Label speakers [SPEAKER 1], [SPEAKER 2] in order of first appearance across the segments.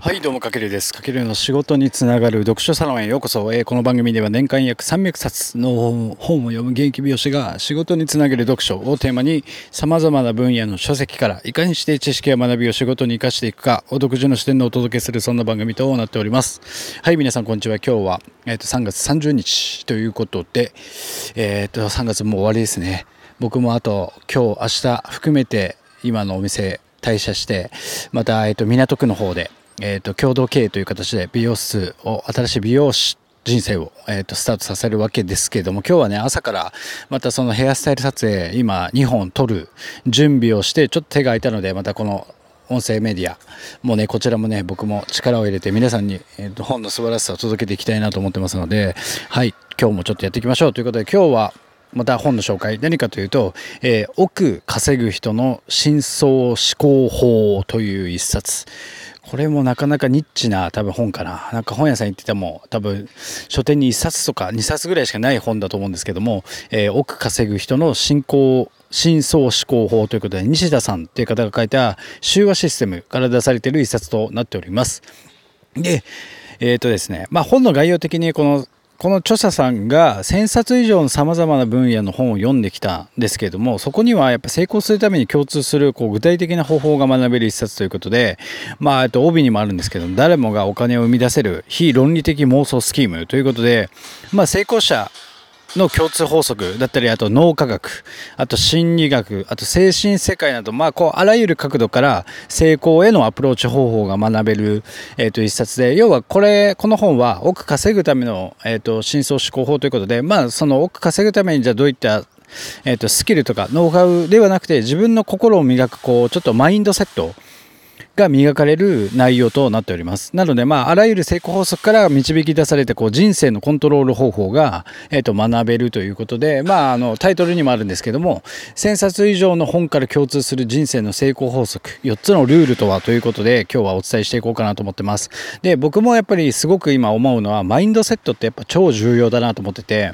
[SPEAKER 1] はいどうもかけるです。かけるの仕事につながる読書サロンへようこそ、えー、この番組では年間約300冊の本を読む現役美容師が仕事につなげる読書をテーマに様々な分野の書籍からいかにして知識や学びを仕事に生かしていくかを独自の視点でお届けするそんな番組となっております。はい皆さんこんにちは。今日は、えー、と3月30日ということで、えー、と3月もう終わりですね。僕もあと今日明日含めて今のお店退社してまた、えー、と港区の方でえーと、共同経営という形で美容室を新しい美容師人生を、えーと、スタートさせるわけですけれども今日はね朝からまたそのヘアスタイル撮影今2本撮る準備をしてちょっと手が空いたのでまたこの音声メディアもうねこちらもね僕も力を入れて皆さんに、えーと本の素晴らしさを届けていきたいなと思ってますのではい今日もちょっとやっていきましょう。ということで今日はまた本の紹介。何かというと、えー、億稼ぐ人の真相思考法という一冊。これもなかなかニッチな多分本かな。なんか本屋さん行ってても多分書店に1冊とか2冊ぐらいしかない本だと思うんですけども、えー、億稼ぐ人の進行真相思考法ということで西田さんという方が書いた集話システムから出されている一冊となっております。で、えっ、ー、とですね、まあ本の概要的にこのこの著者さんが1000冊以上のさまざまな分野の本を読んできたんですけれどもそこにはやっぱ成功するために共通するこう具体的な方法が学べる一冊ということでまあと帯にもあるんですけど誰もがお金を生み出せる非論理的妄想スキームということでまあ成功者の共通法則だったり、あと脳科学、あと心理学、あと精神世界など、まあ、こう、あらゆる角度から成功へのアプローチ方法が学べる、えっ、ー、と、一冊で、要はこれ、この本は億稼ぐための、えっ、ー、と、真相思考法ということで、まあ、その億稼ぐためにじゃあどういったえっ、ー、と、スキルとかノウハウではなくて自分の心を磨く、こう、ちょっとマインドセットが磨かれる内容となっております。なので、まあ、あらゆる成功法則から導き出されて、こう、人生のコントロール方法が、えっ、ー、と、学べるということで、まあ、あの、タイトルにもあるんですけども、1000冊以上の本から共通する人生の成功法則、4つのルールとはということで、今日はお伝えしていこうかなと思ってます。で、僕もやっぱりすごく今思うのは、マインドセットってやっぱ超重要だなと思ってて、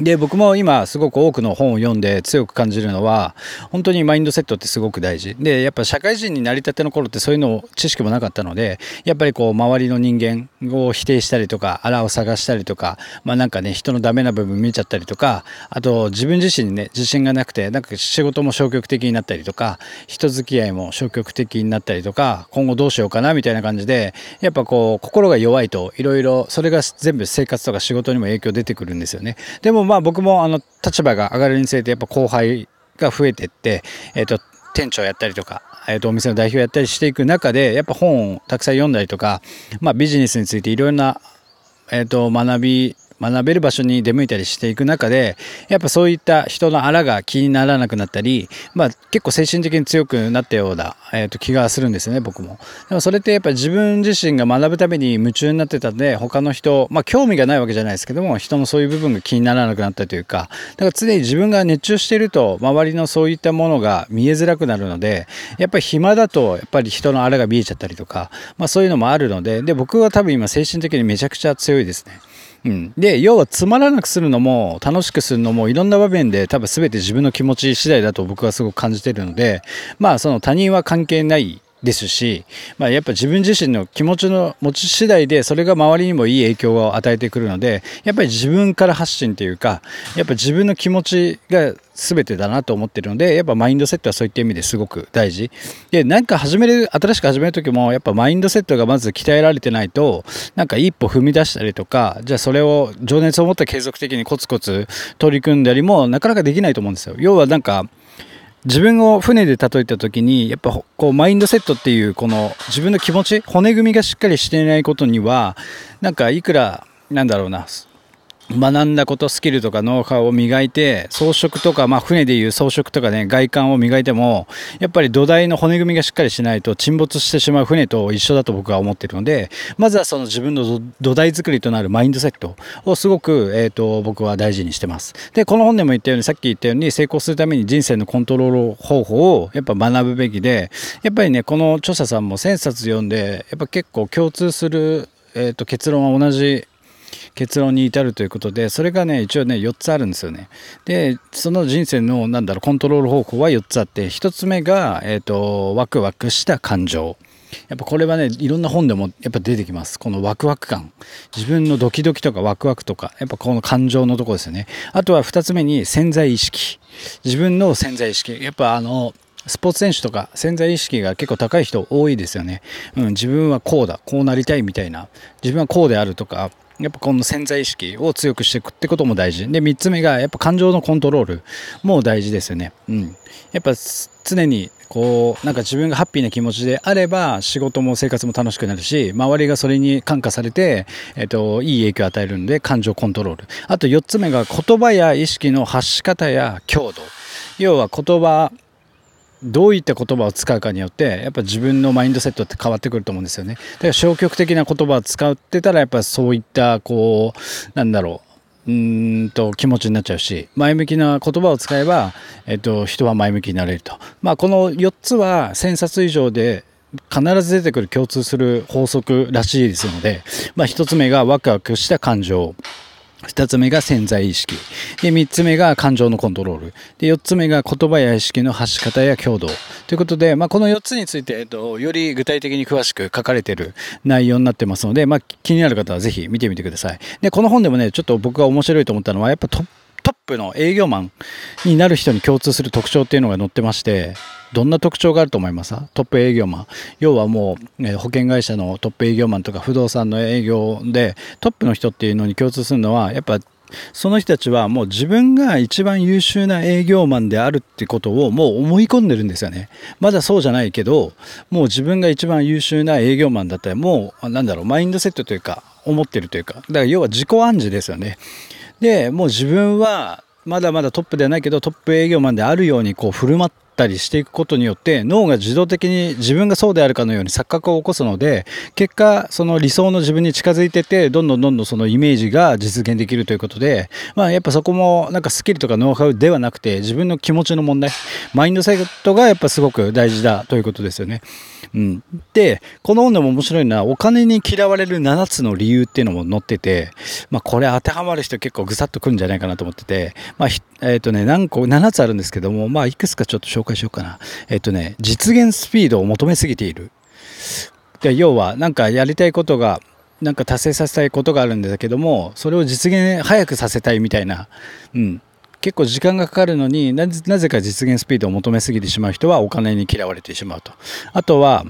[SPEAKER 1] で僕も今すごく多くの本を読んで強く感じるのは本当にマインドセットってすごく大事。でやっぱ社会人になりたての頃ってそういうの知識もなかったのでやっぱりこう周りの人間を否定したりとかあらを探したりとかまあなんかね人のダメな部分見ちゃったりとかあと自分自身にね自信がなくてなんか仕事も消極的になったりとか人付き合いも消極的になったりとか今後どうしようかなみたいな感じでやっぱこう心が弱いといろいろそれが全部生活とか仕事にも影響出てくるんですよね。でもまあ僕もあの立場が上がるにつれてやっぱ後輩が増えてって、えっ、ー、と、店長やったりとか、えー、とお店の代表やったりしていく中でやっぱ本をたくさん読んだりとか、まあ、ビジネスについていろんな、えー、と学び学べる場所に出向いたりしていく中でやっぱそういった人のあらが気にならなくなったり、まあ、結構精神的に強くなったような、えー、と気がするんですよね僕もでもそれってやっぱ自分自身が学ぶために夢中になってたんで他の人まあ興味がないわけじゃないですけども人のそういう部分が気にならなくなったというかだから常に自分が熱中していると周りのそういったものが見えづらくなるのでやっぱり暇だとやっぱり人のあらが見えちゃったりとか、まあ、そういうのもあるのでで僕は多分今精神的にめちゃくちゃ強いですね。うん、で要はつまらなくするのも楽しくするのもいろんな場面で多分全て自分の気持ち次第だと僕はすごく感じてるのでまあその他人は関係ないですし、まあ、やっぱ自分自身の気持ちの持ち次第でそれが周りにもいい影響を与えてくるのでやっぱり自分から発信というかやっぱ自分の気持ちが全てだなと思ってるのでやっぱマインドセットはそういった意味ですごく大事。で何か始める新しく始める時もやっぱマインドセットがまず鍛えられてないとなんか一歩踏み出したりとかじゃあそれを情熱を持って継続的にコツコツ取り組んだりもなかなかできないと思うんですよ。要はなんか自分を船で例えた時にやっぱこうマインドセットっていうこの自分の気持ち骨組みがしっかりしていないことにはなんかいくらなんだろうな学んだことスキルとかノウハウを磨いて装飾とか、まあ、船でいう装飾とかね外観を磨いてもやっぱり土台の骨組みがしっかりしないと沈没してしまう船と一緒だと僕は思ってるのでまずはその自分の土台作りとなるマインドセットをすごく、えーと、僕は大事にしてます。でこの本でも言ったようにさっき言ったように成功するために人生のコントロール方法をやっぱ学ぶべきでやっぱりねこの著者さんも1000冊読んでやっぱ結構共通する、えーと結論は同じ結論に至るということでそれがね一応ね4つあるんですよね。でその人生のなんだろうコントロール方法は4つあって1つ目が、えーと、ワクワクした感情。やっぱこれはねいろんな本でもやっぱ出てきます。このワクワク感。自分のドキドキとかワクワクとかやっぱこの感情のとこですよね。あとは2つ目に潜在意識。自分の潜在意識。やっぱあのスポーツ選手とか潜在意識が結構高い人多いですよね、うん、自分はこうだこうなりたいみたいな。自分はこうであるとかやっぱこの潜在意識を強くしていくってことも大事。で3つ目がやっぱ感情のコントロールも大事ですよね、うん、やっぱ常にこうなんか自分がハッピーな気持ちであれば仕事も生活も楽しくなるし周りがそれに感化されて、えっと、いい影響を与えるんで感情コントロール。あと4つ目が言葉や意識の発し方や強度。要は言葉どういった言葉を使うかによってやっぱ自分のマインドセットって変わってくると思うんですよね。だから消極的な言葉を使ってたらやっぱそういったこうなんだろう。うんと気持ちになっちゃうし前向きな言葉を使えば、えっと、人は前向きになれると、まあ、この4つは1000冊以上で必ず出てくる共通する法則らしいですので、まあ、1つ目がワクワクした感情。2つ目が潜在意識。で3つ目が感情のコントロール。で4つ目が言葉や意識の発し方や強度ということで、まあ、この4つについて、えっと、より具体的に詳しく書かれている内容になってますので、まあ、気になる方はぜひ見てみてください。でこの本でもねちょっと僕が面白いと思ったのはやっぱトットップの営業マンになる人に共通する特徴っていうのが載ってましてどんな特徴があると思います？トップ営業マン要はもう、え保険会社のトップ営業マンとか不動産の営業でトップの人っていうのに共通するのはやっぱその人たちはもう自分が一番優秀な営業マンであるってことをもう思い込んでるんですよね。まだそうじゃないけど、もう自分が一番優秀な営業マンだったらもうなんだろう、マインドセットというか思ってるというか、だから要は自己暗示ですよね。で、もう自分はまだまだトップではないけどトップ営業マンであるようにこう振る舞ってったりしていくことによって脳が自動的に自分がそうであるかのように錯覚を起こすので結果その理想の自分に近づいててどんどんどんどんそのイメージが実現できるということでまあやっぱそこもなんかスキルとかノウハウではなくて自分の気持ちの問題マインドセットがやっぱすごく大事だということですよね。うん、でこの本でも面白いのはお金に嫌われる7つの理由っていうのも載ってて、まあ、これ当てはまる人結構ぐさっとくるんじゃないかなと思ってて、まあえーとね、何個7つあるんですけども、まあ、いくつかちょっと紹介介しようかな。えっ、とね実現スピードを求めすぎている。で要はなんかやりたいことがなんか達成させたいことがあるんだけどもそれを実現早くさせたいみたいな、うん、結構時間がかかるのになぜか実現スピードを求めすぎてしまう人はお金に嫌われてしまうとあとは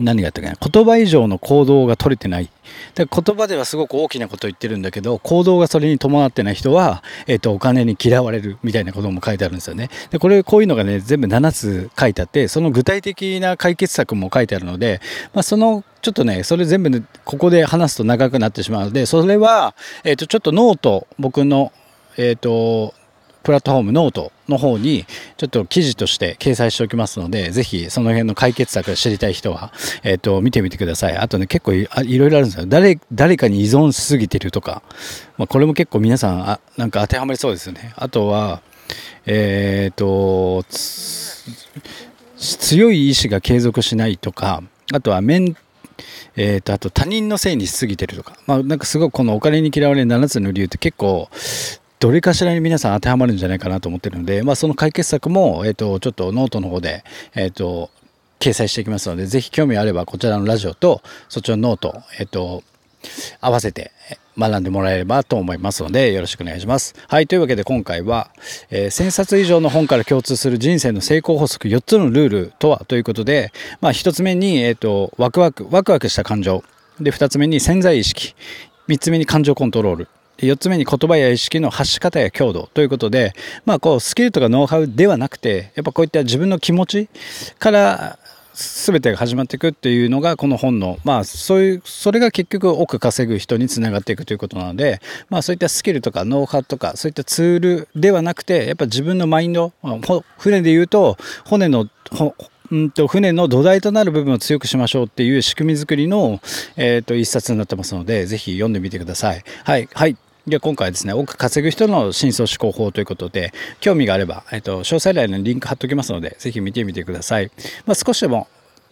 [SPEAKER 1] 何があったか言葉以上の行動が取れてない。だから言葉ではすごく大きなことを言ってるんだけど行動がそれに伴ってない人は、えーと、お金に嫌われるみたいなことも書いてあるんですよね。でこれこういうのがね全部7つ書いてあってその具体的な解決策も書いてあるので、まあ、そのちょっとねそれ全部、ここで話すと長くなってしまうのでそれは、えーと、ちょっとノート僕のえっ、ー、とプラットフォームノートの方にちょっと記事として掲載しておきますので、ぜひその辺の解決策を知りたい人は、えっ、ー、と、見てみてください。あとね、結構いろいろあるんですよ。誰、誰かに依存しすぎてるとか、まあ、これも結構皆さん、あ、なんか当てはまりそうですよね。あとは、えっ、ー、と、強い意志が継続しないとか、あとは面えーと、あと他人のせいにしすぎてるとか、まあ、なんかすごくこのお金に嫌われる7つの理由って結構どれかしらに皆さん当てはまるんじゃないかなと思ってるので、まあ、その解決策も、えっ、ー、と、ちょっとノートの方で、えっ、ー、と、掲載していきますので、ぜひ興味あればこちらのラジオとそっちのノート、えっ、ー、と、合わせて学んでもらえればと思いますのでよろしくお願いします。はいというわけで今回は、え、1000冊以上の本から共通する人生の成功法則4つのルールとはということで、まあ、1つ目に、えーと、ワクワクワクワクした感情。で2つ目に潜在意識。3つ目に感情コントロール。4つ目に言葉や意識の発し方や強度ということで、まあ、こうスキルとかノウハウではなくてやっぱこういった自分の気持ちから全てが始まっていくっていうのがこの本のまあそういうそれが結局億稼ぐ人につながっていくということなのでまあそういったスキルとかノウハウとかそういったツールではなくてやっぱ自分のマインド船で言うと骨のうんと船の土台となる部分を強くしましょうっていう仕組み作りの、えー、と一冊になってますのでぜひ読んでみてください。はい、はいで今回はですね、多く稼ぐ人の真相思考法ということで、興味があれば、えっと、詳細欄にリンク貼っておきますので、ぜひ見てみてください。まあ、少しでも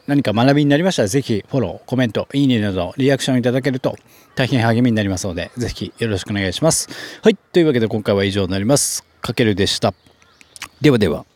[SPEAKER 1] 何か学びになりましたら、ぜひフォロー、コメント、いいねなど、リアクションいただけると大変励みになりますので、ぜひよろしくお願いします。はい。というわけで今回は以上になります。かけるでした。ではでは。